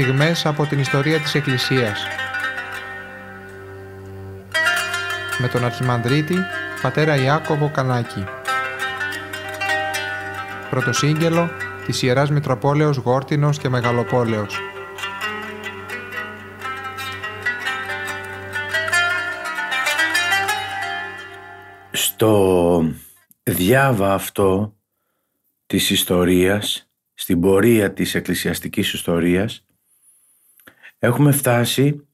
στιγμές από την ιστορία της Εκκλησίας. Με τον Αρχιμανδρίτη, πατέρα Ιάκωβο Κανάκη. Πρωτοσύγγελο της Ιεράς Μητροπόλεως Γόρτινος και Μεγαλοπόλεως. Στο διάβα αυτό της ιστορίας, στην πορεία της εκκλησιαστικής ιστορίας, έχουμε φτάσει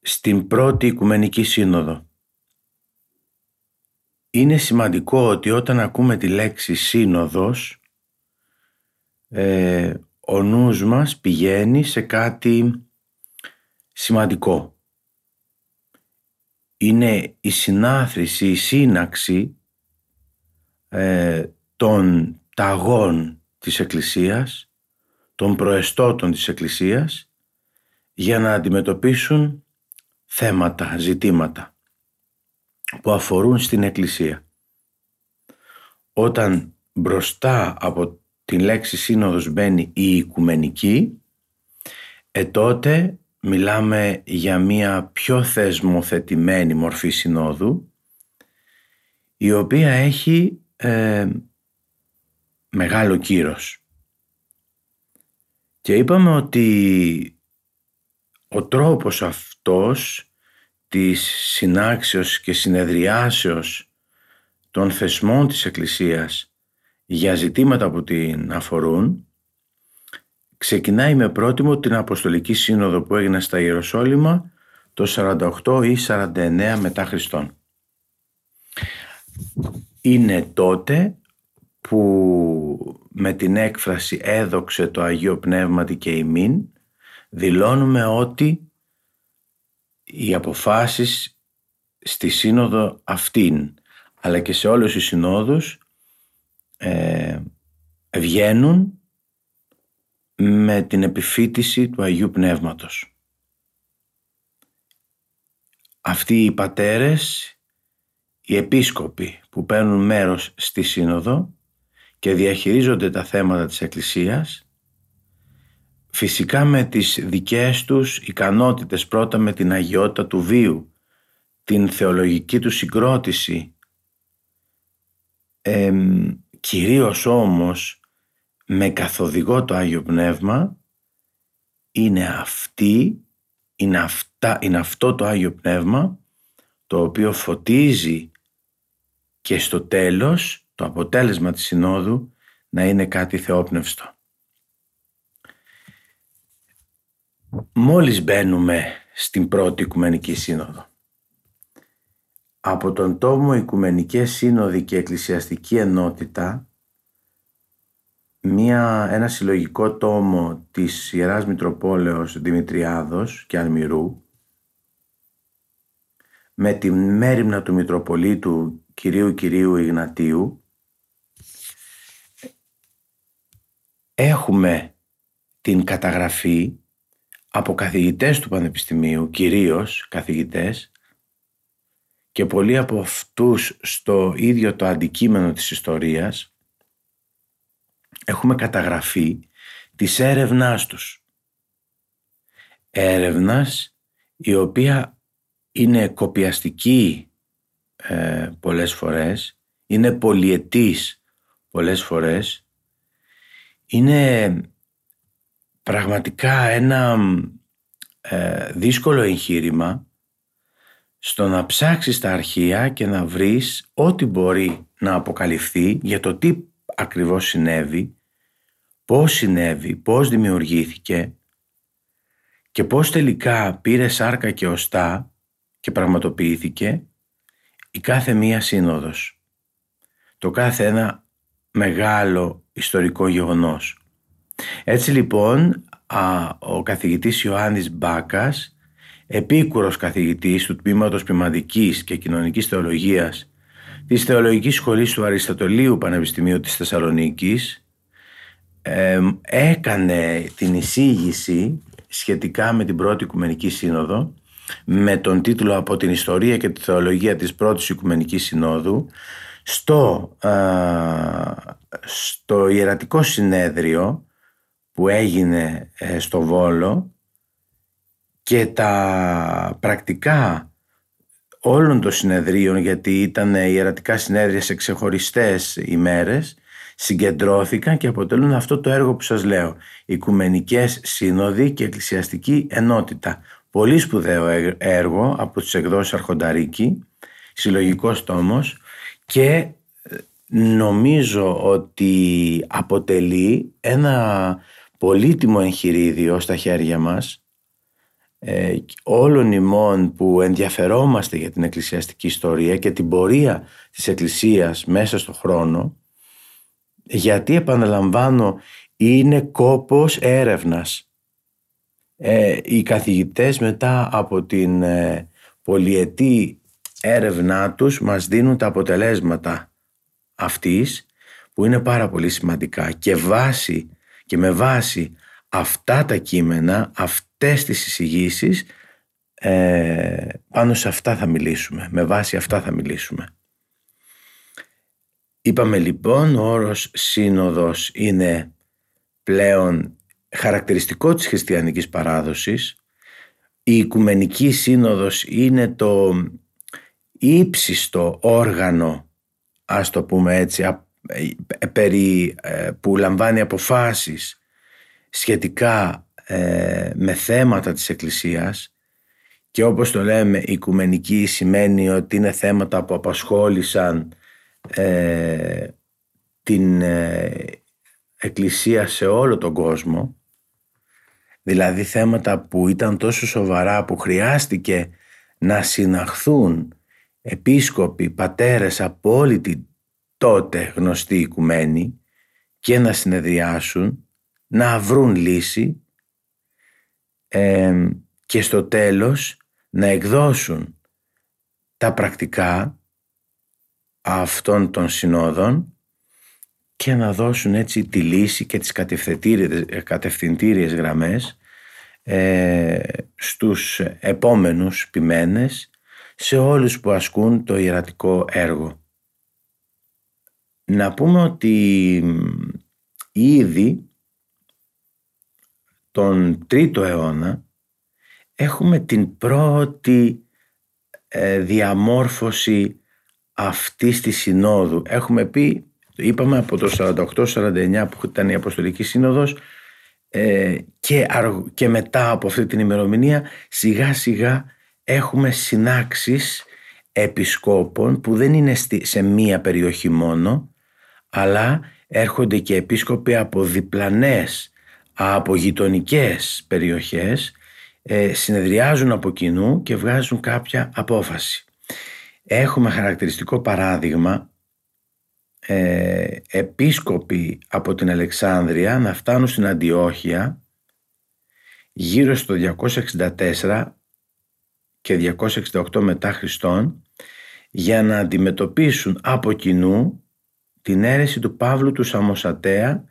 στην πρώτη Οικουμενική Σύνοδο. Είναι σημαντικό ότι όταν ακούμε τη λέξη σύνοδος, ε, ο νους μας πηγαίνει σε κάτι σημαντικό. Είναι η συνάθρηση, η σύναξη ε, των ταγών της Εκκλησίας, των προεστώτων της Εκκλησίας για να αντιμετωπίσουν θέματα, ζητήματα που αφορούν στην Εκκλησία. Όταν μπροστά από την λέξη σύνοδος μπαίνει η οικουμενική, ε τότε μιλάμε για μία πιο θεσμοθετημένη μορφή συνόδου, η οποία έχει ε, μεγάλο κύρος. Και είπαμε ότι ο τρόπος αυτός της συνάξεως και συνεδριάσεως των θεσμών της Εκκλησίας για ζητήματα που την αφορούν ξεκινάει με πρότιμο την Αποστολική Σύνοδο που έγινε στα Ιεροσόλυμα το 48 ή 49 μετά Χριστόν. Είναι τότε που με την έκφραση έδοξε το Αγίο Πνεύματι και ημίν δηλώνουμε ότι οι αποφάσεις στη σύνοδο αυτήν αλλά και σε όλους οι συνόδους ε, βγαίνουν με την επιφύτηση του Αγίου Πνεύματος. Αυτοί οι πατέρες, οι επίσκοποι που παίρνουν μέρος στη σύνοδο και διαχειρίζονται τα θέματα της Εκκλησίας φυσικά με τις δικές τους ικανότητες πρώτα με την αγιότητα του βίου την θεολογική του συγκρότηση ε, κυρίως όμως με καθοδηγό το Άγιο Πνεύμα είναι αυτή είναι, αυτά, είναι αυτό το Άγιο Πνεύμα το οποίο φωτίζει και στο τέλος το αποτέλεσμα της Συνόδου να είναι κάτι θεόπνευστο. Μόλις μπαίνουμε στην πρώτη Οικουμενική Σύνοδο. Από τον τόμο Οικουμενικές Σύνοδοι και Εκκλησιαστική Ενότητα μια, ένα συλλογικό τόμο της Ιεράς Μητροπόλεως Δημητριάδος και Αλμυρού με τη μέρημνα του Μητροπολίτου Κυρίου Κυρίου Ιγνατίου έχουμε την καταγραφή από καθηγητές του Πανεπιστημίου, κυρίως καθηγητές, και πολλοί από αυτούς στο ίδιο το αντικείμενο της ιστορίας, έχουμε καταγραφή της έρευνάς τους. Έρευνας η οποία είναι κοπιαστική ε, πολλές φορές, είναι πολυετής πολλές φορές είναι πραγματικά ένα ε, δύσκολο εγχείρημα στο να ψάξεις τα αρχεία και να βρεις ό,τι μπορεί να αποκαλυφθεί για το τι ακριβώς συνέβη, πώς συνέβη, πώς δημιουργήθηκε και πώς τελικά πήρε σάρκα και οστά και πραγματοποιήθηκε η κάθε μία σύνοδος. Το κάθε ένα μεγάλο ιστορικό γεγονός. Έτσι λοιπόν ο καθηγητής Ιωάννης Μπάκας, επίκουρος καθηγητής του Τμήματος Πνευματικής και Κοινωνικής Θεολογίας της Θεολογικής Σχολής του Αριστοτελείου Πανεπιστημίου της Θεσσαλονίκης, έκανε την εισήγηση σχετικά με την πρώτη Οικουμενική Σύνοδο με τον τίτλο «Από την ιστορία και τη θεολογία της πρώτης Οικουμενικής Συνόδου» στο, στο ιερατικό συνέδριο που έγινε ε, στο Βόλο και τα πρακτικά όλων των συνεδρίων γιατί ήταν ιερατικά συνέδρια σε ξεχωριστές ημέρες συγκεντρώθηκαν και αποτελούν αυτό το έργο που σας λέω. Οικουμενικές Σύνοδοι και Εκκλησιαστική Ενότητα. Πολύ σπουδαίο έργο από τις εκδόσεις Αρχονταρίκη συλλογικός τόμος και ε, νομίζω ότι αποτελεί ένα πολύτιμο εγχειρίδιο στα χέρια μας ε, όλων ημών που ενδιαφερόμαστε για την εκκλησιαστική ιστορία και την πορεία της Εκκλησίας μέσα στο χρόνο γιατί επαναλαμβάνω είναι κόπος έρευνας. Ε, οι καθηγητές μετά από την ε, πολυετή έρευνά τους μας δίνουν τα αποτελέσματα αυτής που είναι πάρα πολύ σημαντικά και βάση και με βάση αυτά τα κείμενα, αυτές τις εισηγήσεις ε, πάνω σε αυτά θα μιλήσουμε, με βάση αυτά θα μιλήσουμε. Είπαμε λοιπόν ο όρος σύνοδος είναι πλέον χαρακτηριστικό της χριστιανικής παράδοσης. Η Οικουμενική Σύνοδος είναι το ύψιστο όργανο, ας το πούμε έτσι, ε, περί, ε, που λαμβάνει αποφάσεις σχετικά ε, με θέματα της Εκκλησίας και όπως το λέμε οικουμενική σημαίνει ότι είναι θέματα που απασχόλησαν την Εκκλησία σε όλο τον κόσμο. Δηλαδή θέματα που ήταν τόσο σοβαρά που χρειάστηκε να συναχθούν επίσκοποι, πατέρες από όλη την τότε γνωστή οικουμένη και να συνεδριάσουν, να βρουν λύση και στο τέλος να εκδώσουν τα πρακτικά αυτών των συνόδων και να δώσουν έτσι τη λύση και τις κατευθυντήριες γραμμές ε, στους επόμενους ποιμένες σε όλους που ασκούν το ιερατικό έργο. Να πούμε ότι ήδη τον τρίτο αιώνα έχουμε την πρώτη ε, διαμόρφωση αυτής της συνόδου. Έχουμε πει, είπαμε από το 48-49 που ήταν η Αποστολική Σύνοδος ε, και, και μετά από αυτή την ημερομηνία σιγά σιγά έχουμε συνάξεις επισκόπων που δεν είναι σε μία περιοχή μόνο αλλά έρχονται και επίσκοποι από διπλανές, από γειτονικές περιοχές ε, συνεδριάζουν από κοινού και βγάζουν κάποια απόφαση. Έχουμε χαρακτηριστικό παράδειγμα ε, επίσκοποι από την Αλεξάνδρεια να φτάνουν στην Αντιόχεια γύρω στο 264 και 268 μετά Χριστόν για να αντιμετωπίσουν από κοινού την αίρεση του Παύλου του Σαμοσατέα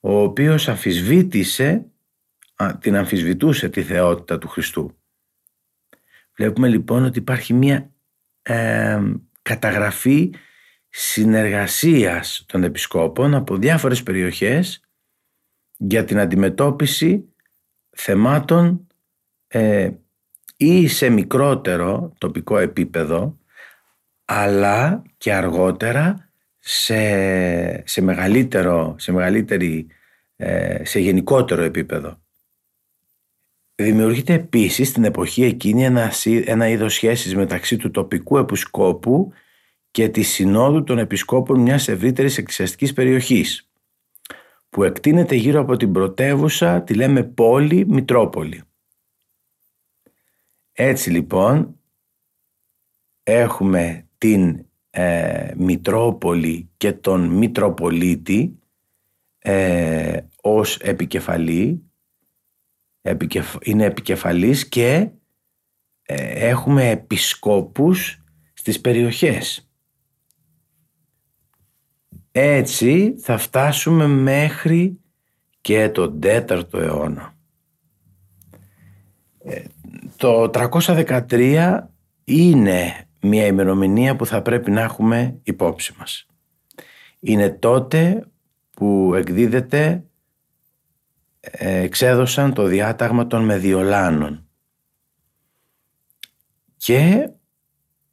ο οποίος αμφισβήτησε, την αμφισβητούσε τη θεότητα του Χριστού. Βλέπουμε λοιπόν ότι υπάρχει μια ε, καταγραφή συνεργασίας των επισκόπων από διάφορες περιοχές για την αντιμετώπιση θεμάτων ε, ή σε μικρότερο τοπικό επίπεδο αλλά και αργότερα σε, σε μεγαλύτερο, σε μεγαλύτερη, ε, σε γενικότερο επίπεδο. Δημιουργείται επίσης στην εποχή εκείνη ένα, ένα είδος σχέσης μεταξύ του τοπικού επισκόπου και της συνόδου των επισκόπων μιας ευρύτερης εκκλησιαστικής περιοχής που εκτείνεται γύρω από την πρωτεύουσα, τη λέμε πόλη, Μητρόπολη. Έτσι λοιπόν έχουμε την ε, Μητρόπολη και τον Μητροπολίτη ε, ως επικεφαλή είναι επικεφαλής και ε, έχουμε επισκόπους στις περιοχές. Έτσι θα φτάσουμε μέχρι και τον 4ο αιώνα. Ε, το 313 είναι μια ημερομηνία που θα πρέπει να έχουμε υπόψη μας. Είναι τότε που εκδίδεται εξέδωσαν το διάταγμα των Μεδιολάνων. Και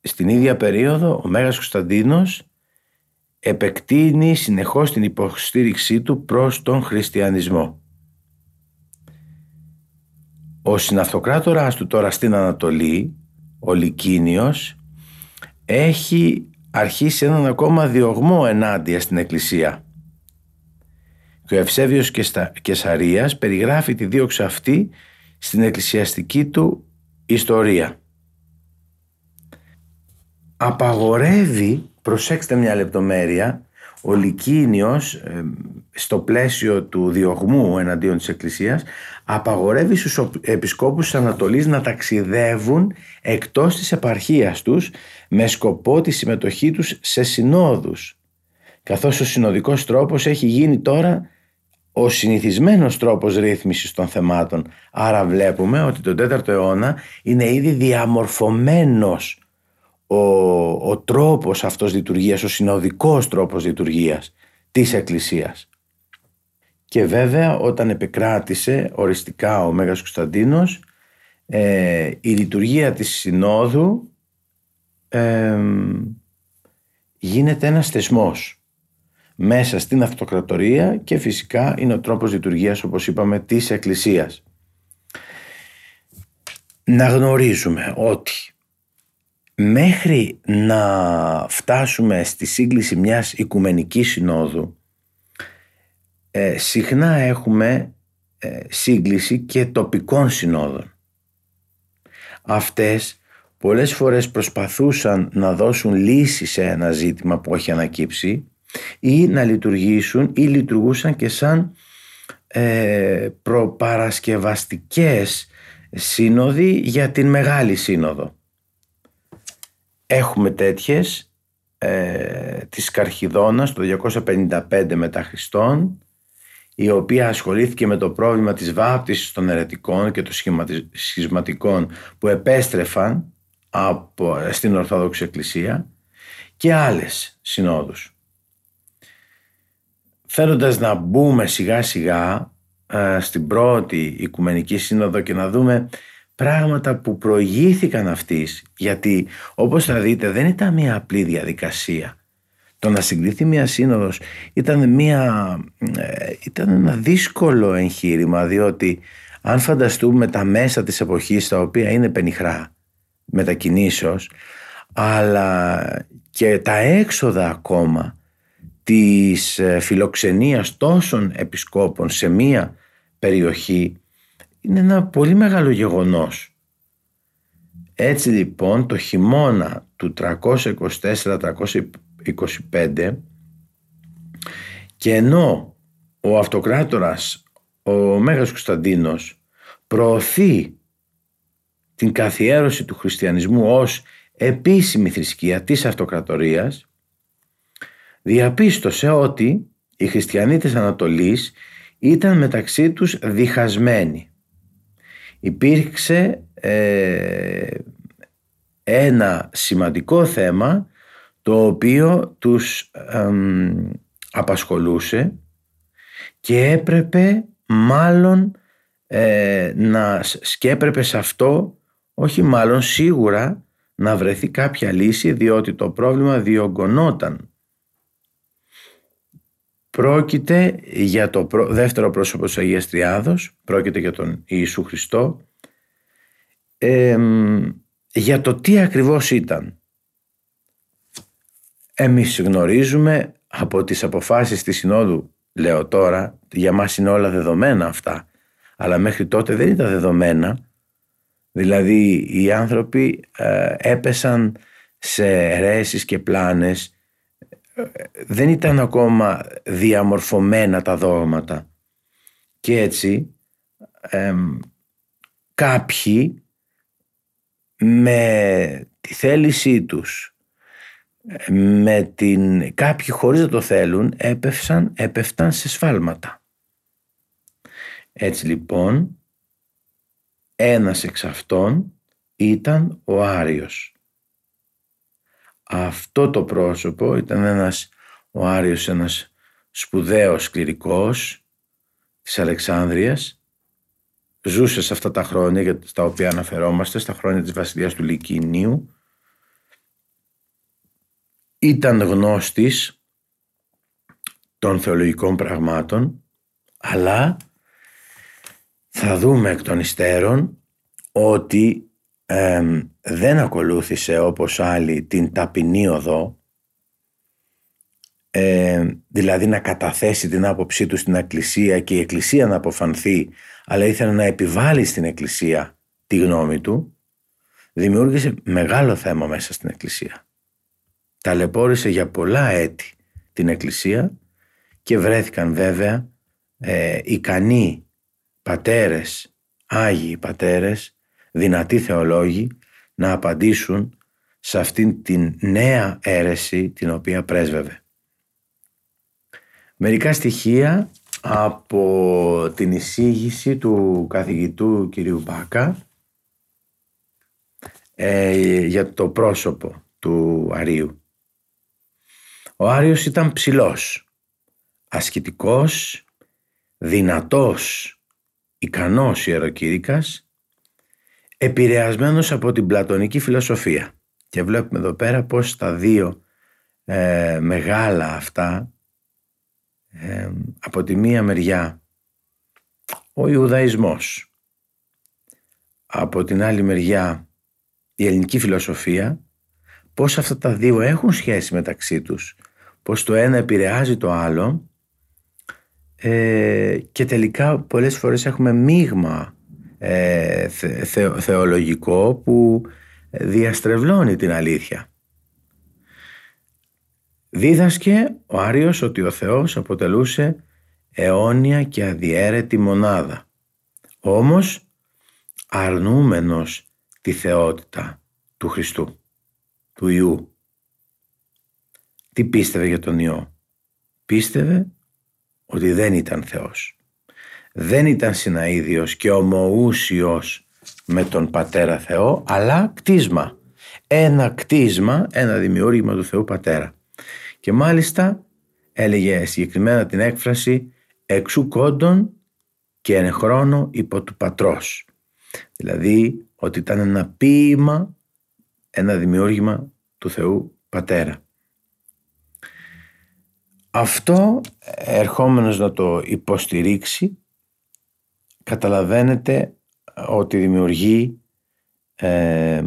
στην ίδια περίοδο ο Μέγας Κωνσταντίνος επεκτείνει συνεχώς την υποστήριξή του προς τον χριστιανισμό. Ο συναυτοκράτορας του τώρα στην Ανατολή, ο Λικίνιος, έχει αρχίσει έναν ακόμα διωγμό ενάντια στην Εκκλησία. Και ο Ευσέβιος Κεσαρίας περιγράφει τη δίωξη αυτή στην εκκλησιαστική του ιστορία. Απαγορεύει, προσέξτε μια λεπτομέρεια, ο Λικίνιος στο πλαίσιο του διωγμού εναντίον της Εκκλησίας απαγορεύει στους επισκόπους της Ανατολής να ταξιδεύουν εκτός της επαρχίας τους με σκοπό τη συμμετοχή τους σε συνόδους καθώς ο συνοδικός τρόπος έχει γίνει τώρα ο συνηθισμένος τρόπος ρύθμισης των θεμάτων. Άρα βλέπουμε ότι τον 4ο αιώνα είναι ήδη διαμορφωμένος ο, ο τρόπος αυτός λειτουργίας, ο συνοδικός τρόπος λειτουργίας της Εκκλησίας. Και βέβαια όταν επικράτησε οριστικά ο Μέγας Κωνσταντίνος ε, η λειτουργία της Συνόδου ε, γίνεται ένας θεσμός μέσα στην αυτοκρατορία και φυσικά είναι ο τρόπος λειτουργίας όπως είπαμε της Εκκλησίας. Να γνωρίζουμε ότι μέχρι να φτάσουμε στη σύγκληση μιας οικουμενικής συνόδου ε, συχνά έχουμε ε, σύγκληση και τοπικών συνόδων. Αυτές πολλές φορές προσπαθούσαν να δώσουν λύση σε ένα ζήτημα που έχει ανακύψει ή να λειτουργήσουν ή λειτουργούσαν και σαν ε, προπαρασκευαστικές σύνοδοι για την Μεγάλη Σύνοδο. Έχουμε τέτοιες ε, της Καρχιδόνας το 255 μετά Χριστόν η οποία ασχολήθηκε με το πρόβλημα της βάπτισης των αιρετικών και των σχηματικών που επέστρεφαν από, στην Ορθόδοξη Εκκλησία και άλλες συνόδους. Θέλοντας να μπούμε σιγά σιγά ε, στην πρώτη Οικουμενική Σύνοδο και να δούμε πράγματα που προηγήθηκαν αυτής γιατί όπως θα δείτε δεν ήταν μια απλή διαδικασία το να συγκριθεί μια σύνοδος ήταν, μια, ε, ήταν ένα δύσκολο εγχείρημα διότι αν φανταστούμε τα μέσα της εποχής τα οποία είναι πενιχρά μετακινήσεως αλλά και τα έξοδα ακόμα της ε, φιλοξενίας τόσων επισκόπων σε μία περιοχή είναι ένα πολύ μεγάλο γεγονός. Έτσι λοιπόν το χειμώνα του 324-325 και ενώ ο αυτοκράτορας ο Μέγας Κωνσταντίνος προωθεί την καθιέρωση του χριστιανισμού ως επίσημη θρησκεία της αυτοκρατορίας διαπίστωσε ότι οι χριστιανοί της Ανατολής ήταν μεταξύ τους διχασμένοι. Υπήρξε ε, ένα σημαντικό θέμα το οποίο τους απασχολούσε και έπρεπε μάλλον ε, να σκέπρεπε σε αυτό όχι μάλλον σίγουρα να βρεθεί κάποια λύση διότι το πρόβλημα διωγγωνόταν. Πρόκειται για το δεύτερο πρόσωπο της Αγίας Τριάδος, πρόκειται για τον Ιησού Χριστό, για το τι ακριβώς ήταν. Εμείς γνωρίζουμε από τις αποφάσεις της Συνόδου, λέω τώρα, για μας είναι όλα δεδομένα αυτά, αλλά μέχρι τότε δεν ήταν δεδομένα, δηλαδή οι άνθρωποι ε, έπεσαν σε αιρέσεις και πλάνες δεν ήταν ακόμα διαμορφωμένα τα δόγματα και έτσι κάποιοι με τη θέλησή τους με την, κάποιοι χωρίς να το θέλουν έπεφταν, έπεφταν σε σφάλματα. Έτσι λοιπόν ένας εξ αυτών ήταν ο Άριος. Αυτό το πρόσωπο ήταν ένας, ο Άριος ένας σπουδαίος κληρικός της Αλεξάνδρειας ζούσε σε αυτά τα χρόνια στα οποία αναφερόμαστε, στα χρόνια της βασιλείας του Λυκινίου ήταν γνώστης των θεολογικών πραγμάτων αλλά θα δούμε εκ των υστέρων ότι δεν ακολούθησε όπως άλλοι την ταπεινή οδό δηλαδή να καταθέσει την άποψή του στην Εκκλησία και η Εκκλησία να αποφανθεί αλλά ήθελε να επιβάλλει στην Εκκλησία τη γνώμη του δημιούργησε μεγάλο θέμα μέσα στην Εκκλησία. Ταλαιπώρησε για πολλά έτη την Εκκλησία και βρέθηκαν βέβαια ε, ικανοί πατέρες, άγιοι πατέρες, δυνατοί θεολόγοι να απαντήσουν σε αυτήν την νέα αίρεση την οποία πρέσβευε. Μερικά στοιχεία από την εισήγηση του καθηγητού κυρίου Μπάκα ε, για το πρόσωπο του Αρίου. Ο Άριος ήταν ψηλός, ασκητικός, δυνατός, ικανός ιεροκήρυκας, επηρεασμένος από την πλατωνική φιλοσοφία. Και βλέπουμε εδώ πέρα πως τα δύο ε, μεγάλα αυτά ε, από τη μία μεριά ο Ιουδαϊσμός από την άλλη μεριά η ελληνική φιλοσοφία πως αυτά τα δύο έχουν σχέση μεταξύ τους πως το ένα επηρεάζει το άλλο ε, και τελικά πολλές φορές έχουμε μείγμα ε, θεολογικό που διαστρεβλώνει την αλήθεια. Δίδασκε ο Άριος ότι ο Θεός αποτελούσε αιώνια και αδιέρετη μονάδα. Όμως αρνούμενος τη θεότητα του Χριστού, του Ιού. Τι πίστευε για τον Υιό; Πίστευε ότι δεν ήταν Θεός. Δεν ήταν συναίδιος και ομοούσιος με τον Πατέρα Θεό, αλλά κτίσμα. Ένα κτίσμα, ένα δημιούργημα του Θεού Πατέρα. Και μάλιστα έλεγε συγκεκριμένα την έκφραση «εξού κόντων και εν χρόνο υπό του πατρός». Δηλαδή ότι ήταν ένα ποίημα, ένα δημιούργημα του Θεού Πατέρα. Αυτό ερχόμενος να το υποστηρίξει καταλαβαίνετε ότι δημιουργεί ε,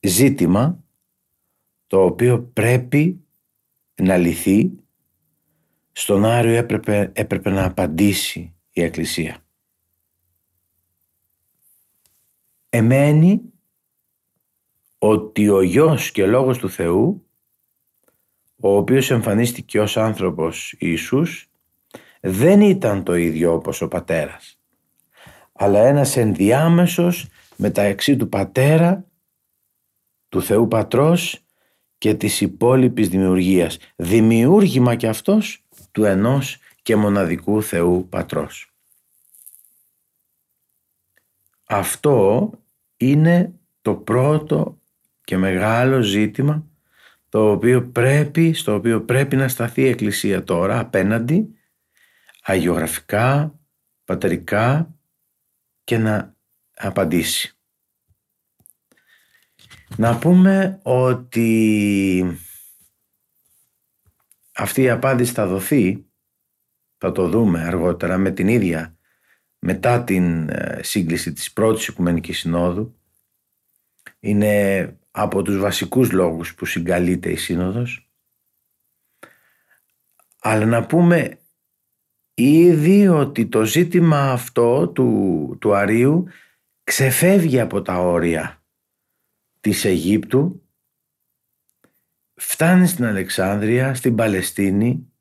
ζήτημα το οποίο πρέπει να λυθεί στον Άριο έπρεπε, έπρεπε να απαντήσει η Εκκλησία. Εμένει ότι ο Γιος και Λόγος του Θεού ο οποίος εμφανίστηκε ως άνθρωπος Ιησούς δεν ήταν το ίδιο όπως ο πατέρας αλλά ένας ενδιάμεσος μεταξύ του πατέρα του Θεού Πατρός και της υπόλοιπης δημιουργίας δημιούργημα και αυτός του ενός και μοναδικού Θεού Πατρός. Αυτό είναι το πρώτο και μεγάλο ζήτημα το οποίο πρέπει, στο οποίο πρέπει να σταθεί η Εκκλησία τώρα απέναντι αγιογραφικά, πατερικά και να απαντήσει. Να πούμε ότι αυτή η απάντηση θα δοθεί, θα το δούμε αργότερα με την ίδια μετά την ε, σύγκληση της πρώτης Οικουμενικής Συνόδου είναι από τους βασικούς λόγους που συγκαλείται η Σύνοδος. Αλλά να πούμε ήδη ότι το ζήτημα αυτό του, του Αρίου ξεφεύγει από τα όρια της Αιγύπτου, φτάνει στην Αλεξάνδρεια, στην Παλαιστίνη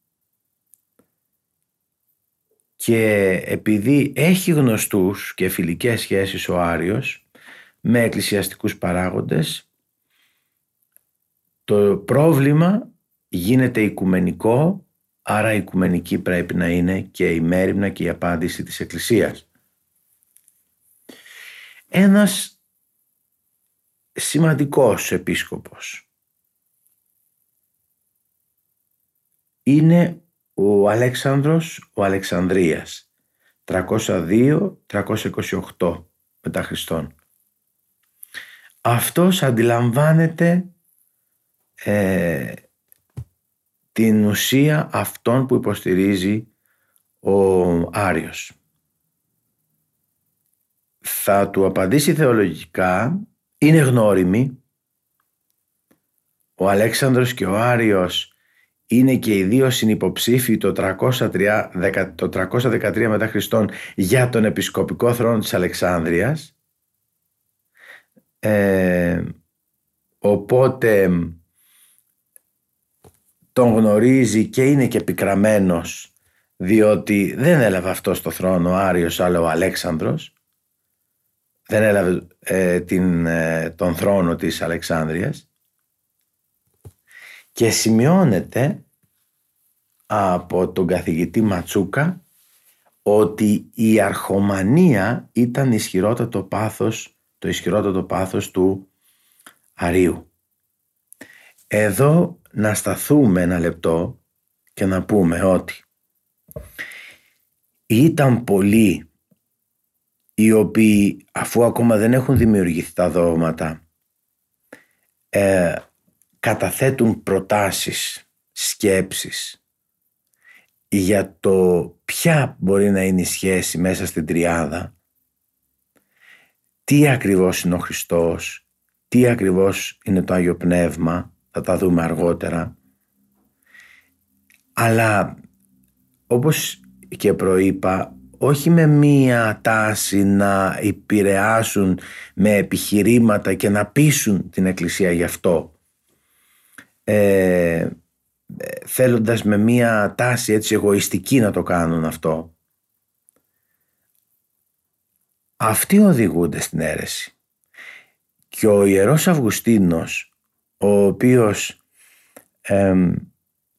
και επειδή έχει γνωστούς και φιλικές σχέσεις ο Άριος με εκκλησιαστικούς παράγοντες το πρόβλημα γίνεται οικουμενικό, άρα οικουμενική πρέπει να είναι και η μέρημνα και η απάντηση της Εκκλησίας. Ένας σημαντικός επίσκοπος είναι ο Αλέξανδρος ο Αλεξανδρίας 302-328 μετά Χριστόν. Αυτός αντιλαμβάνεται ε, την ουσία αυτών που υποστηρίζει ο Άριος. Θα του απαντήσει θεολογικά, είναι γνώριμη. Ο Αλέξανδρος και ο Άριος είναι και οι δύο συνυποψήφοι το 303, το 313 μετά Χριστόν για τον επισκοπικό θρόνο της Αλεξάνδρειας. Ε, οπότε τον γνωρίζει και είναι και πικραμένος διότι δεν έλαβε αυτό στο θρόνο ο Άριος αλλά ο Αλέξανδρος δεν έλαβε ε, την, ε, τον θρόνο της Αλεξάνδρειας και σημειώνεται από τον καθηγητή Ματσούκα ότι η αρχομανία ήταν ισχυρότατο πάθος, το ισχυρότατο πάθος του Αρίου. Εδώ να σταθούμε ένα λεπτό και να πούμε ότι ήταν πολλοί οι οποίοι αφού ακόμα δεν έχουν δημιουργηθεί τα δόγματα ε, καταθέτουν προτάσεις, σκέψεις για το ποια μπορεί να είναι η σχέση μέσα στην τριάδα τι ακριβώς είναι ο Χριστός τι ακριβώς είναι το Άγιο Πνεύμα θα τα δούμε αργότερα. Αλλά όπως και προείπα όχι με μία τάση να επηρεάσουν με επιχειρήματα και να πείσουν την Εκκλησία γι' αυτό. Ε, θέλοντας με μία τάση έτσι εγωιστική να το κάνουν αυτό. Αυτοί οδηγούνται στην αίρεση. Και ο Ιερός Αυγουστίνος ο οποίος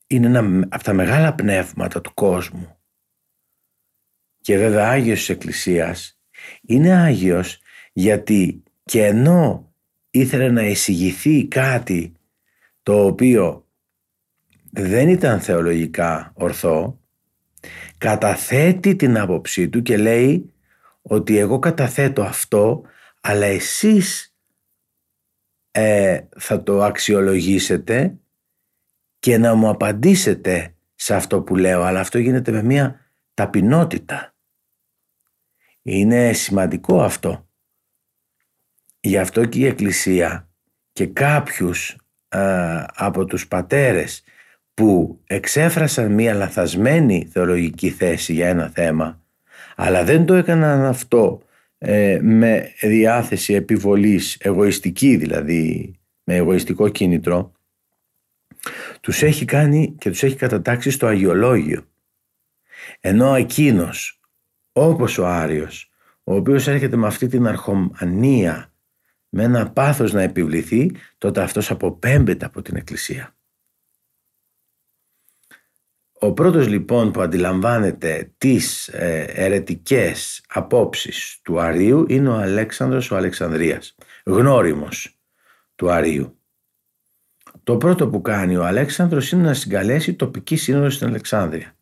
είναι ένα από τα μεγάλα πνεύματα του κόσμου. Και βέβαια Άγιος της Εκκλησίας είναι Άγιος γιατί και ενώ ήθελε να εισηγηθεί κάτι το οποίο δεν ήταν θεολογικά ορθό καταθέτει την άποψή του και λέει ότι εγώ καταθέτω αυτό αλλά εσείς ε, θα το αξιολογήσετε και να μου απαντήσετε σε αυτό που λέω αλλά αυτό γίνεται με μια ταπεινότητα. Είναι σημαντικό αυτό. Γι' αυτό και η Εκκλησία και κάποιους από τους πατέρες που εξέφρασαν μια λαθασμένη θεολογική θέση για ένα θέμα αλλά δεν το έκαναν αυτό ε, με διάθεση επιβολής εγωιστική δηλαδή με εγωιστικό κίνητρο τους έχει κάνει και τους έχει κατατάξει στο αγιολόγιο ενώ εκείνος όπως ο Άριος ο οποίος έρχεται με αυτή την αρχομανία με ένα πάθος να επιβληθεί, τότε αυτός αποπέμπεται από την Εκκλησία. Ο πρώτος λοιπόν που αντιλαμβάνεται τις ε, ερετικές απόψεις του Αρίου είναι ο Αλέξανδρος ο Αλεξανδρίας, γνώριμος του Αρίου. Το πρώτο που κάνει ο Αλέξανδρος είναι να συγκαλέσει τοπική σύνοδο στην Αλεξάνδρεια.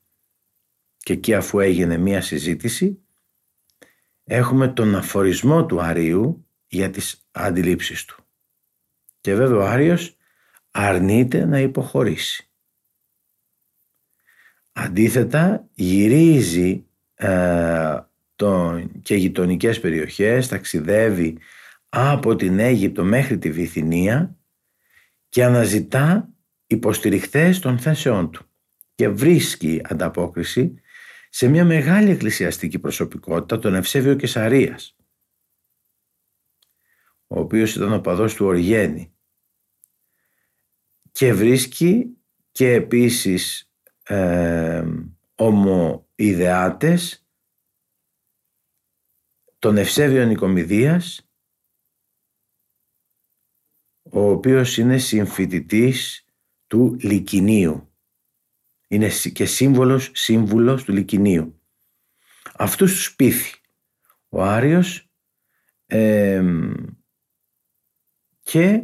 Και εκεί αφού έγινε μία συζήτηση έχουμε τον αφορισμό του Αρίου για τις αντιλήψεις του. Και βέβαια ο Άριος αρνείται να υποχωρήσει. Αντίθετα γυρίζει ε, τον, και γειτονικές περιοχές, ταξιδεύει από την Αίγυπτο μέχρι τη Βυθινία και αναζητά υποστηριχθές των θέσεών του και βρίσκει ανταπόκριση σε μια μεγάλη εκκλησιαστική προσωπικότητα, τον Ευσέβιο Κεσαρίας, ο οποίος ήταν ο παδός του Οργένη και βρίσκει και επίσης ε, ομοειδεάτες τον Ευσέβιο Νικομιδίας ο οποίος είναι συμφοιτητής του Λυκινίου είναι και σύμβολος, σύμβουλος του Λυκινίου αυτούς τους πείθει ο Άριος ε, και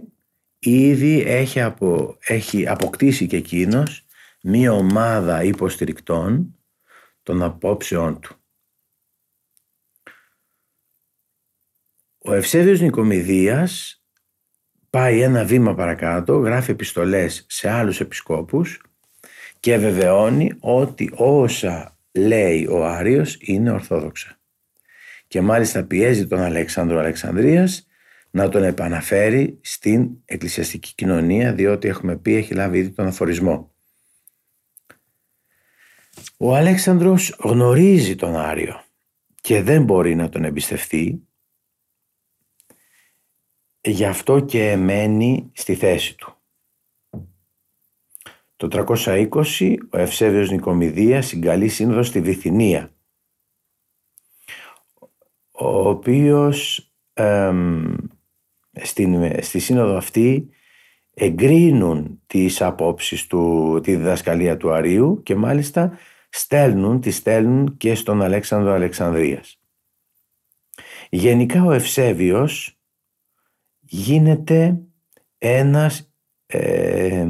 ήδη έχει, απο, έχει αποκτήσει και εκείνος μία ομάδα υποστηρικτών των απόψεών του. Ο Ευσέβιος Νικομηδίας πάει ένα βήμα παρακάτω, γράφει επιστολές σε άλλους επισκόπους και βεβαιώνει ότι όσα λέει ο Άριος είναι ορθόδοξα. Και μάλιστα πιέζει τον Αλέξανδρο Αλεξανδρίας να τον επαναφέρει στην εκκλησιαστική κοινωνία διότι έχουμε πει έχει λάβει ήδη τον αφορισμό. Ο Αλέξανδρος γνωρίζει τον Άριο και δεν μπορεί να τον εμπιστευτεί γι' αυτό και μένει στη θέση του. Το 320 ο Ευσέβιος Νικομιδίας συγκαλεί σύνοδο στη Βυθινία ο οποίος στην, στη σύνοδο αυτή εγκρίνουν τις απόψεις του, τη διδασκαλία του Αρίου και μάλιστα στέλνουν, τη στέλνουν και στον Αλέξανδρο Αλεξανδρίας. Γενικά ο Ευσέβιος γίνεται ένας ε,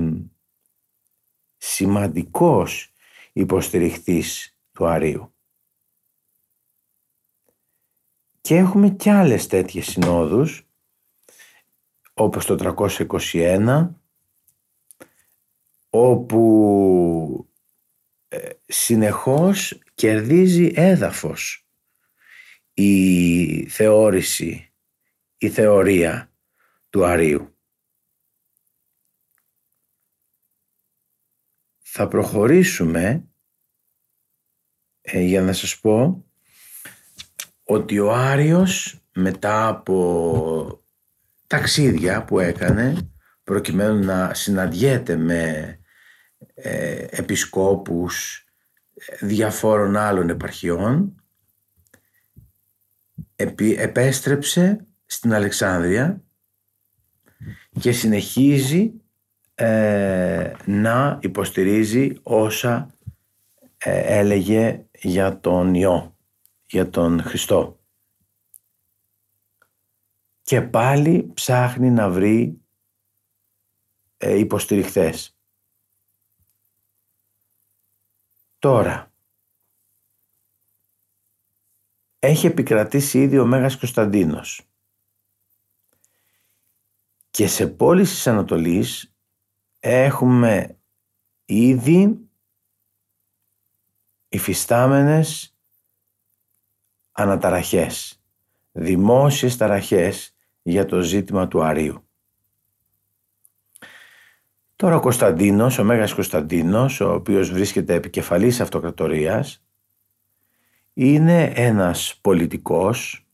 σημαντικός υποστηριχτής του Αρίου. Και έχουμε και άλλες τέτοιες συνόδους όπως το 321 όπου ε, συνεχώς κερδίζει έδαφος η θεώρηση, η θεωρία του Αρίου. Θα προχωρήσουμε ε, για να σας πω ότι ο Άριος μετά από ταξίδια που έκανε προκειμένου να συναντιέται με ε, επισκόπους διαφόρων άλλων επαρχιών επέστρεψε στην Αλεξάνδρεια και συνεχίζει ε, να υποστηρίζει όσα ε, έλεγε για τον Υιό, για τον Χριστό. Και πάλι ψάχνει να βρει ε, υποστηριχθές. Τώρα, έχει επικρατήσει ήδη ο Μέγας Κωνσταντίνος και σε πόλεις της Ανατολής έχουμε ήδη υφιστάμενες αναταραχές, δημόσιες ταραχές για το ζήτημα του Αρίου. Τώρα ο Κωνσταντίνος, ο Μέγας Κωνσταντίνος, ο οποίος βρίσκεται επικεφαλής αυτοκρατορίας, είναι ένας πολιτικός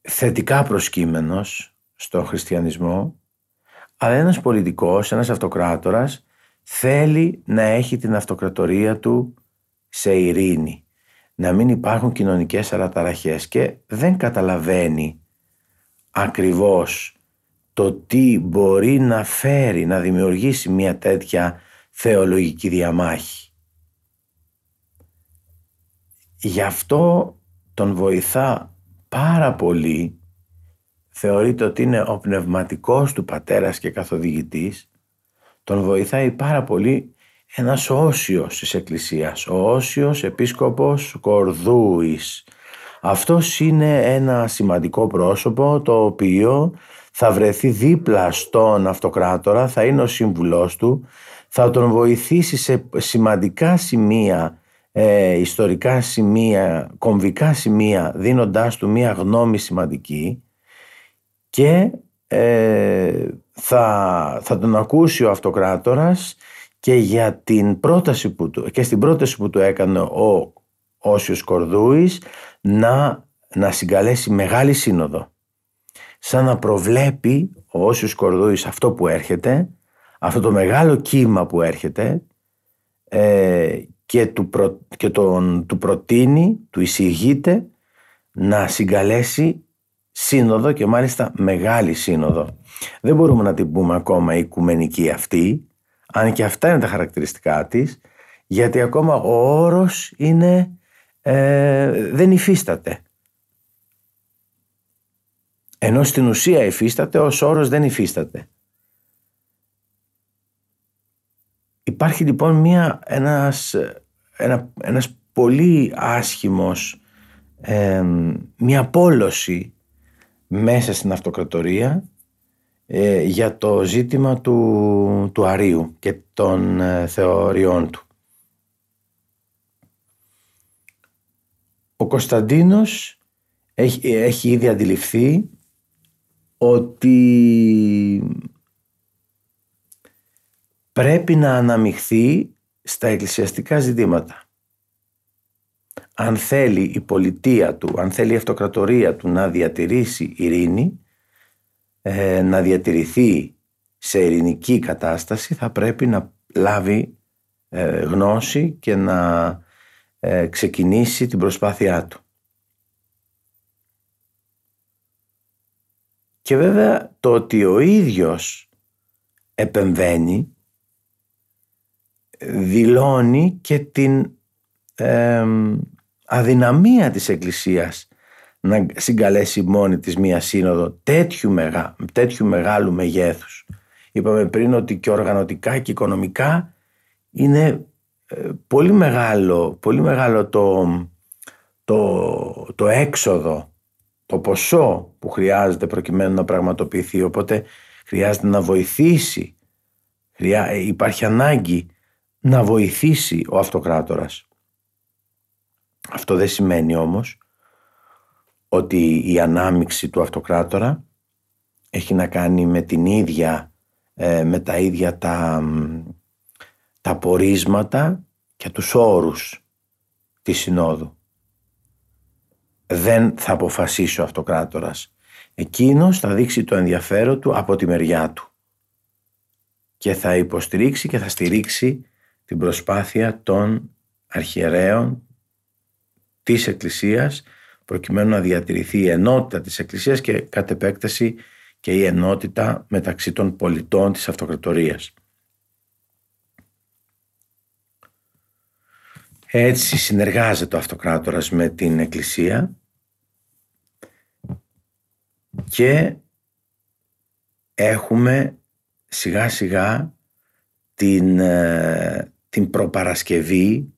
θετικά προσκύμενος στον χριστιανισμό αλλά ένας πολιτικός, ένας αυτοκράτορας θέλει να έχει την αυτοκρατορία του σε ειρήνη. Να μην υπάρχουν κοινωνικές αραταραχές και δεν καταλαβαίνει ακριβώς το τι μπορεί να φέρει, να δημιουργήσει μια τέτοια θεολογική διαμάχη. Γι' αυτό τον βοηθά πάρα πολύ θεωρείται ότι είναι ο πνευματικός του πατέρας και καθοδηγητής, τον βοηθάει πάρα πολύ ένας όσιος της Εκκλησίας, ο όσιος επίσκοπος Κορδούης. Αυτός είναι ένα σημαντικό πρόσωπο το οποίο θα βρεθεί δίπλα στον αυτοκράτορα, θα είναι ο σύμβουλός του, θα τον βοηθήσει σε σημαντικά σημεία, ε, ιστορικά σημεία, κομβικά σημεία, δίνοντάς του μία γνώμη σημαντική και ε, θα, θα τον ακούσει ο αυτοκράτορας και για την πρόταση που του, και στην πρόταση που του έκανε ο Όσιος Κορδούης να, να συγκαλέσει μεγάλη σύνοδο σαν να προβλέπει ο Όσιος Κορδούης αυτό που έρχεται αυτό το μεγάλο κύμα που έρχεται ε, και, του, και τον, του προτείνει, του εισηγείται να συγκαλέσει σύνοδο και μάλιστα μεγάλη σύνοδο. Δεν μπορούμε να την πούμε ακόμα η οικουμενική αυτή, αν και αυτά είναι τα χαρακτηριστικά της, γιατί ακόμα ο όρος είναι, ε, δεν υφίσταται. Ενώ στην ουσία υφίσταται, ως όρος δεν υφίσταται. Υπάρχει λοιπόν μια, ένας, ένα, ένας πολύ άσχημος μια πόλωση μέσα στην αυτοκρατορία ε, για το ζήτημα του, του Αρίου και των ε, θεωριών του. Ο Κωνσταντίνος έχει, έχει ήδη αντιληφθεί ότι πρέπει να αναμειχθεί στα εκκλησιαστικά ζητήματα. Αν θέλει η πολιτεία του, αν θέλει η αυτοκρατορία του να διατηρήσει ειρήνη, ε, να διατηρηθεί σε ειρηνική κατάσταση θα πρέπει να λάβει ε, γνώση και να ε, ξεκινήσει την προσπάθειά του. Και βέβαια το ότι ο ίδιος επεμβαίνει δηλώνει και την αδυναμία της Εκκλησίας να συγκαλέσει μόνη της μία σύνοδο τέτοιου, μεγά, τέτοιου μεγάλου μεγέθους. Είπαμε πριν ότι και οργανωτικά και οικονομικά είναι ε, πολύ μεγάλο, πολύ μεγάλο το, το, το έξοδο, το ποσό που χρειάζεται προκειμένου να πραγματοποιηθεί. Οπότε χρειάζεται να βοηθήσει, χρειά, υπάρχει ανάγκη να βοηθήσει ο αυτοκράτορας. Αυτό δεν σημαίνει όμως ότι η ανάμιξη του αυτοκράτορα έχει να κάνει με την ίδια, ε, με τα ίδια τα, τα πορίσματα και τους όρους της Συνόδου. Δεν θα αποφασίσει ο αυτοκράτορας. Εκείνος θα δείξει το ενδιαφέρον του από τη μεριά του και θα υποστηρίξει και θα στηρίξει την προσπάθεια των αρχιερέων της Εκκλησίας προκειμένου να διατηρηθεί η ενότητα της Εκκλησίας και κατ' επέκταση και η ενότητα μεταξύ των πολιτών της αυτοκρατορίας. Έτσι συνεργάζεται ο αυτοκράτορας με την Εκκλησία και έχουμε σιγά σιγά την, ε, την προπαρασκευή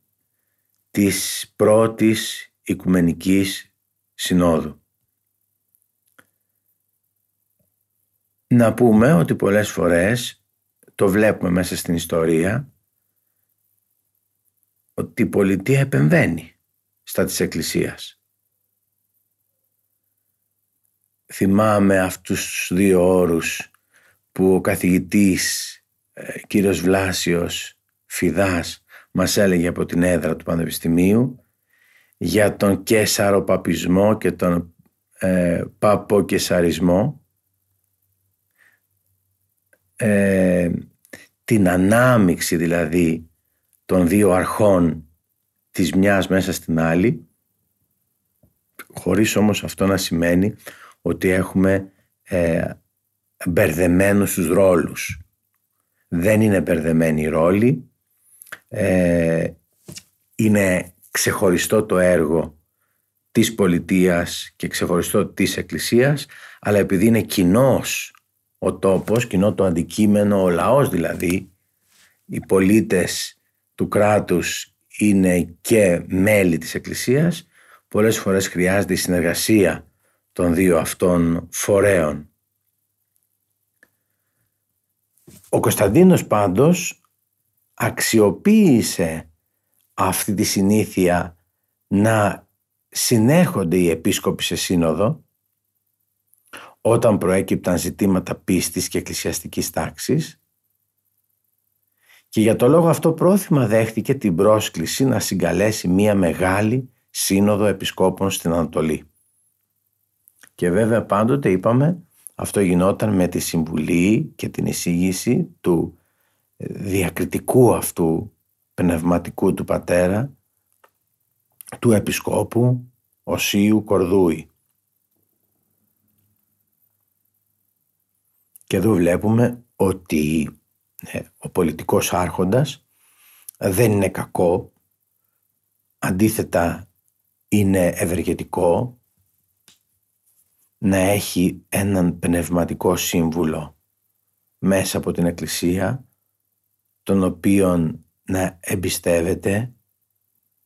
της πρώτης Οικουμενικής Συνόδου. Να πούμε ότι πολλές φορές το βλέπουμε μέσα στην ιστορία ότι η πολιτεία επεμβαίνει στα της Εκκλησίας. Θυμάμαι αυτούς τους δύο όρους που ο καθηγητής ε, κύριος Βλάσιος Φιδάς μας έλεγε από την έδρα του Πανεπιστημίου για τον κέσαρο παπισμό και τον ε, παποκεσαρισμό ε, την ανάμιξη δηλαδή των δύο αρχών της μιας μέσα στην άλλη χωρίς όμως αυτό να σημαίνει ότι έχουμε ε, μπερδεμένους τους ρόλους. Δεν είναι μπερδεμένοι οι ρόλοι. Ε, είναι ξεχωριστό το έργο της πολιτείας και ξεχωριστό της εκκλησίας αλλά επειδή είναι κοινός ο τόπος, κοινό το αντικείμενο, ο λαός δηλαδή οι πολίτες του κράτους είναι και μέλη της εκκλησίας πολλές φορές χρειάζεται η συνεργασία των δύο αυτών φορέων. Ο Κωνσταντίνος πάντως αξιοποίησε αυτή τη συνήθεια να συνέχονται οι επίσκοποι σε σύνοδο όταν προέκυπταν ζητήματα πίστης και εκκλησιαστικής τάξης και για το λόγο αυτό πρόθυμα δέχτηκε την πρόσκληση να συγκαλέσει μία μεγάλη σύνοδο επισκόπων στην Ανατολή. Και βέβαια πάντοτε είπαμε αυτό γινόταν με τη συμβουλή και την εισήγηση του διακριτικού αυτού πνευματικού του πατέρα, του Επισκόπου Οσίου Κορδούη. Και εδώ βλέπουμε ότι ε, ο πολιτικός άρχοντας δεν είναι κακό, αντίθετα είναι ευεργετικό να έχει έναν πνευματικό σύμβουλο μέσα από την Εκκλησία τον οποίον να εμπιστεύεται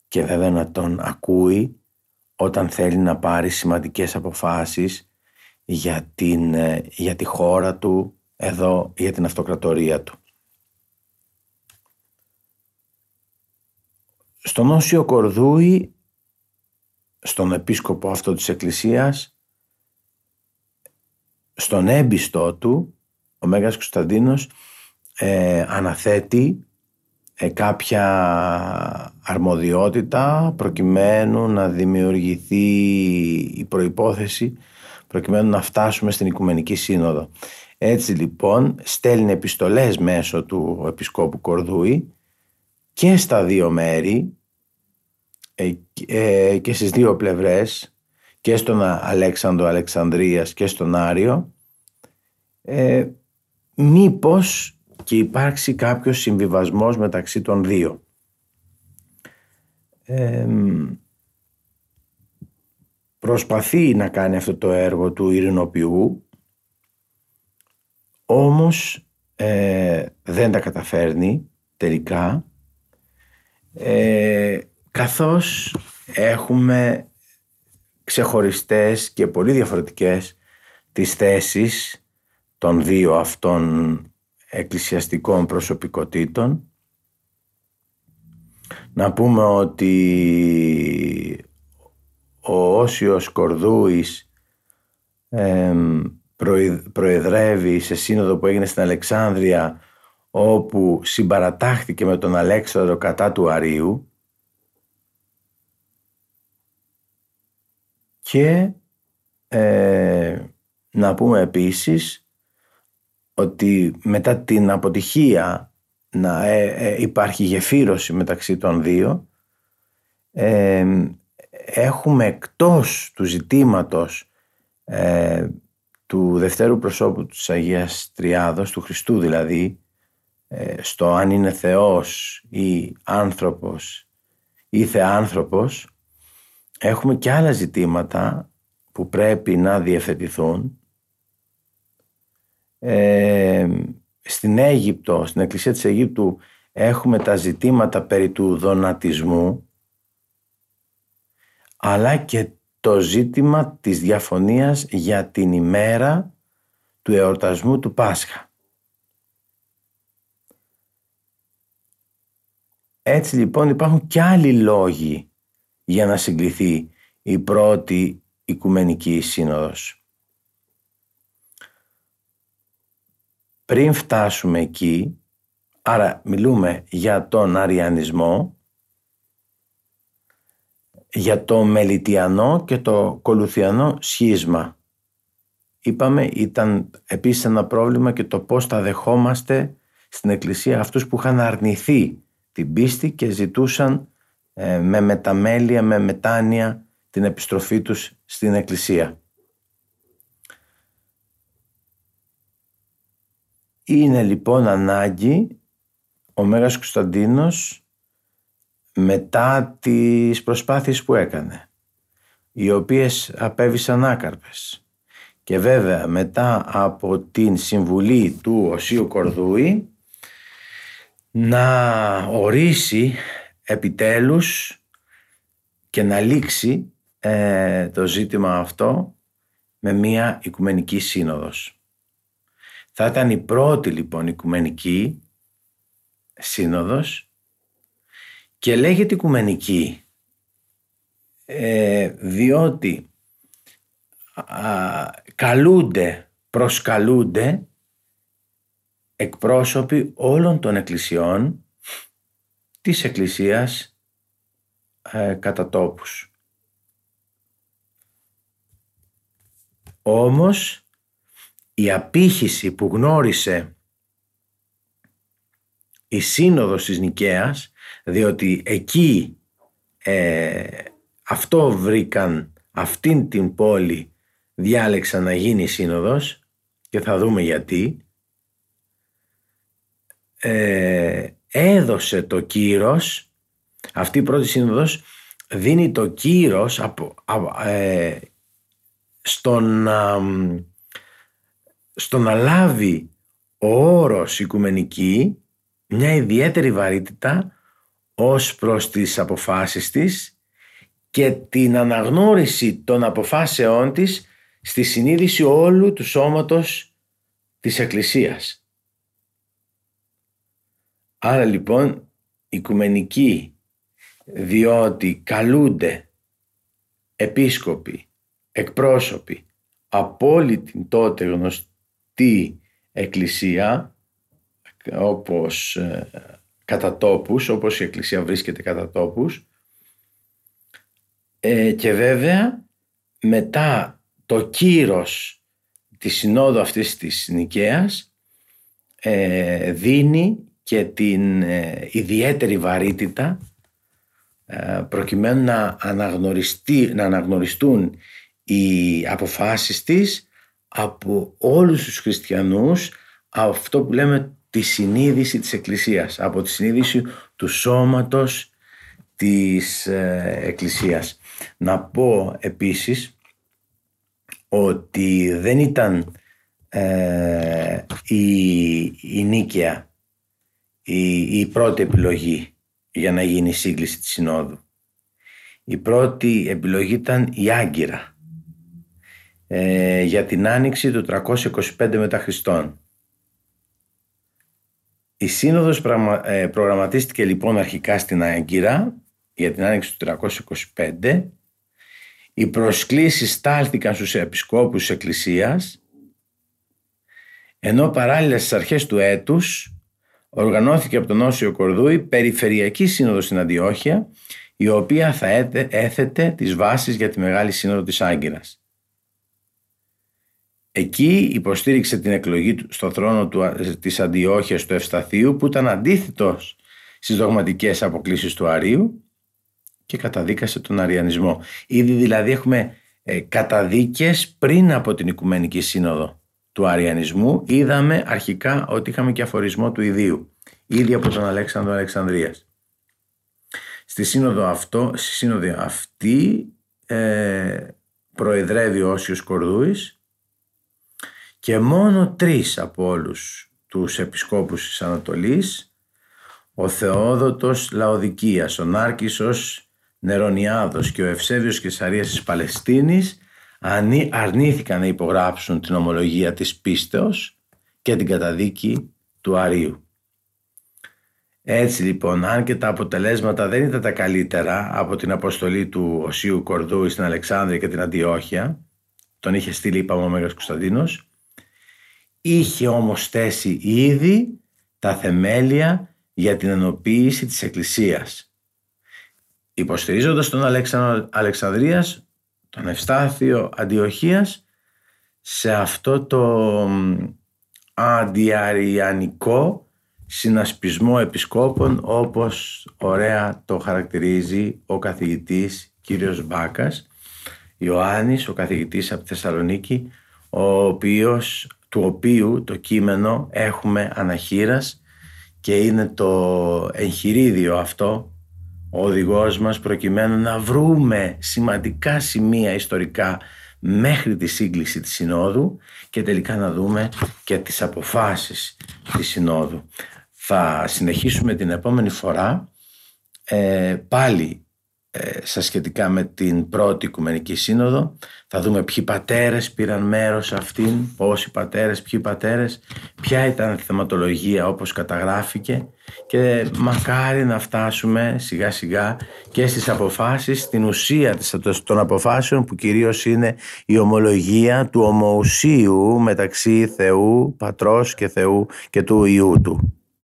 και βέβαια να τον ακούει όταν θέλει να πάρει σημαντικές αποφάσεις για, την, ε, για τη χώρα του, εδώ για την αυτοκρατορία του. Στον Όσιο Κορδούη, στον επίσκοπο αυτό της Εκκλησίας, στον έμπιστό του, ο Μέγας Κωνσταντίνος ε, αναθέτει ε, κάποια αρμοδιότητα προκειμένου να δημιουργηθεί η προϋπόθεση προκειμένου να φτάσουμε στην Οικουμενική Σύνοδο. Έτσι λοιπόν στέλνει επιστολές μέσω του Επισκόπου Κορδούη και στα δύο μέρη ε, ε, και στις δύο πλευρές και στον Αλέξανδρο Αλεξανδρίας και στον Άριο ε, μήπως και υπάρξει κάποιος συμβιβασμός μεταξύ των δύο. προσπαθεί να κάνει αυτό το έργο του ειρηνοποιού όμως ε, δεν τα καταφέρνει τελικά ε, καθώς έχουμε ξεχωριστές και πολύ διαφορετικές τις θέσεις των δύο αυτών εκκλησιαστικών προσωπικότητων. Να πούμε ότι ο Όσιος Κορδούης προεδρεύει σε σύνοδο που έγινε στην Αλεξάνδρεια όπου συμπαρατάχθηκε με τον Αλέξανδρο κατά του Αρίου και ε, να πούμε επίσης ότι μετά την αποτυχία να ε, ε, υπάρχει γεφύρωση μεταξύ των δύο έχουμε εκτός του ζητήματος του δευτέρου προσώπου της Αγίας Τριάδος, του Χριστού δηλαδή, στο αν είναι Θεός ή άνθρωπος ή θεάνθρωπος, έχουμε και άλλα ζητήματα που πρέπει να διευθετηθούν ε, στην Αίγυπτο, στην Εκκλησία της Αιγύπτου έχουμε τα ζητήματα περί του δονατισμού αλλά και το ζήτημα της διαφωνίας για την ημέρα του εορτασμού του Πάσχα. Έτσι λοιπόν υπάρχουν και άλλοι λόγοι για να συγκληθεί η πρώτη Οικουμενική Σύνοδος. Πριν φτάσουμε εκεί, άρα μιλούμε για τον Αριανισμό, για το Μελιτιανό και το Κολουθιανό σχίσμα. Είπαμε ήταν επίσης ένα πρόβλημα και το πώς θα δεχόμαστε στην Εκκλησία αυτούς που είχαν αρνηθεί την πίστη και ζητούσαν ε, με μεταμέλεια, με μετάνοια την επιστροφή τους στην Εκκλησία. Είναι λοιπόν ανάγκη ο Μέγας Κωνσταντίνος μετά τις προσπάθειες που έκανε οι οποίες απέβησαν άκαρπες και βέβαια μετά από την συμβουλή του Οσίου Κορδούη να ορίσει επιτέλους και να λήξει ε, το ζήτημα αυτό με μία οικουμενική σύνοδος. Θα ήταν η πρώτη λοιπόν οικουμενική σύνοδος και λέγεται οικουμενική ε, διότι α, καλούνται, προσκαλούνται εκπρόσωποι όλων των εκκλησιών της Εκκλησίας ε, κατά τόπους. Όμως η απήχηση που γνώρισε η σύνοδος της Νικαίας, διότι εκεί ε, αυτό βρήκαν, αυτήν την πόλη διάλεξαν να γίνει σύνοδος και θα δούμε γιατί, ε, έδωσε το κύρος, αυτή η πρώτη σύνοδος δίνει το κύρος από, ε, στον, στο να λάβει ο όρος οικουμενική μια ιδιαίτερη βαρύτητα ως προς τις αποφάσεις της και την αναγνώριση των αποφάσεών της στη συνείδηση όλου του σώματος της Εκκλησίας. Άρα λοιπόν οικουμενικοί διότι καλούνται επίσκοποι, εκπρόσωποι από όλη την τότε γνωστή εκκλησία όπως ε, κατά τόπους, όπως η εκκλησία βρίσκεται κατά τόπους ε, και βέβαια μετά το κύρος της συνόδου αυτής της Νικαίας ε, δίνει και την ε, ιδιαίτερη βαρύτητα ε, προκειμένου να, αναγνωριστεί, να αναγνωριστούν οι αποφάσεις της από όλους τους χριστιανούς αυτό που λέμε τη συνείδηση της Εκκλησίας από τη συνείδηση του σώματος της ε, Εκκλησίας. Να πω επίσης ότι δεν ήταν ε, η, η Νίκαια η, η πρώτη επιλογή για να γίνει η σύγκληση της Συνόδου. Η πρώτη επιλογή ήταν η Άγκυρα ε, για την άνοιξη του 325 μετά Χριστόν. Η σύνοδος ε, προγραμματίστηκε λοιπόν αρχικά στην Άγκυρα για την άνοιξη του 325. Οι προσκλήσεις στάλθηκαν στους επισκόπους της Εκκλησίας ενώ παράλληλα στις αρχές του έτους οργανώθηκε από τον Όσιο Κορδούη Περιφερειακή Σύνοδος στην Αντιόχεια η οποία θα έθετε τις βάσεις για τη Μεγάλη Σύνοδο της Άγκυρας. Εκεί υποστήριξε την εκλογή του στο θρόνο του, της Αντιόχειας του Ευσταθείου που ήταν αντίθετος στις δογματικές αποκλήσεις του Αρίου και καταδίκασε τον Αριανισμό. Ήδη δηλαδή έχουμε ε, καταδίκες πριν από την Οικουμενική Σύνοδο του Αριανισμού είδαμε αρχικά ότι είχαμε και αφορισμό του ιδίου ήδη από τον Αλέξανδρο Αλεξανδρίας. Στη σύνοδο, αυτό, στη σύνοδο αυτή ε, προεδρεύει ο Όσιος Κορδούης και μόνο τρεις από όλους τους επισκόπους της Ανατολής ο Θεόδοτος Λαοδικίας, ο Νάρκισσος Νερονιάδος και ο Ευσέβιος Κεσαρίας της Παλαιστίνης αρνήθηκαν να υπογράψουν την ομολογία της πίστεως και την καταδίκη του Αρίου. Έτσι λοιπόν, αν και τα αποτελέσματα δεν ήταν τα καλύτερα από την αποστολή του Οσίου Κορδού στην Αλεξάνδρεια και την Αντιόχεια, τον είχε στείλει είπαμε ο Μέγας Κωνσταντίνος, είχε όμως θέσει ήδη τα θεμέλια για την ενοποίηση της Εκκλησίας. Υποστηρίζοντας τον Αλεξανδρία, Αλεξανδρίας, τον Ευστάθιο Αντιοχίας, σε αυτό το αντιαριανικό συνασπισμό επισκόπων όπως ωραία το χαρακτηρίζει ο καθηγητής κύριος Μπάκας Ιωάννης, ο καθηγητής από τη Θεσσαλονίκη ο οποίος, του οποίου το κείμενο έχουμε αναχείρας και είναι το εγχειρίδιο αυτό ο οδηγός μας προκειμένου να βρούμε σημαντικά σημεία ιστορικά μέχρι τη σύγκληση της Συνόδου και τελικά να δούμε και τις αποφάσεις της Συνόδου. Θα συνεχίσουμε την επόμενη φορά ε, πάλι ε, στα σχετικά με την πρώτη Οικουμενική Σύνοδο. Θα δούμε ποιοι πατέρες πήραν μέρος σε αυτήν, πόσοι πατέρες, ποιοι πατέρες, ποια ήταν η θεματολογία όπως καταγράφηκε και μακάρι να φτάσουμε σιγά σιγά και στις αποφάσεις, στην ουσία των αποφάσεων που κυρίως είναι η ομολογία του ομοουσίου μεταξύ Θεού, Πατρός και Θεού και του Ιού Του.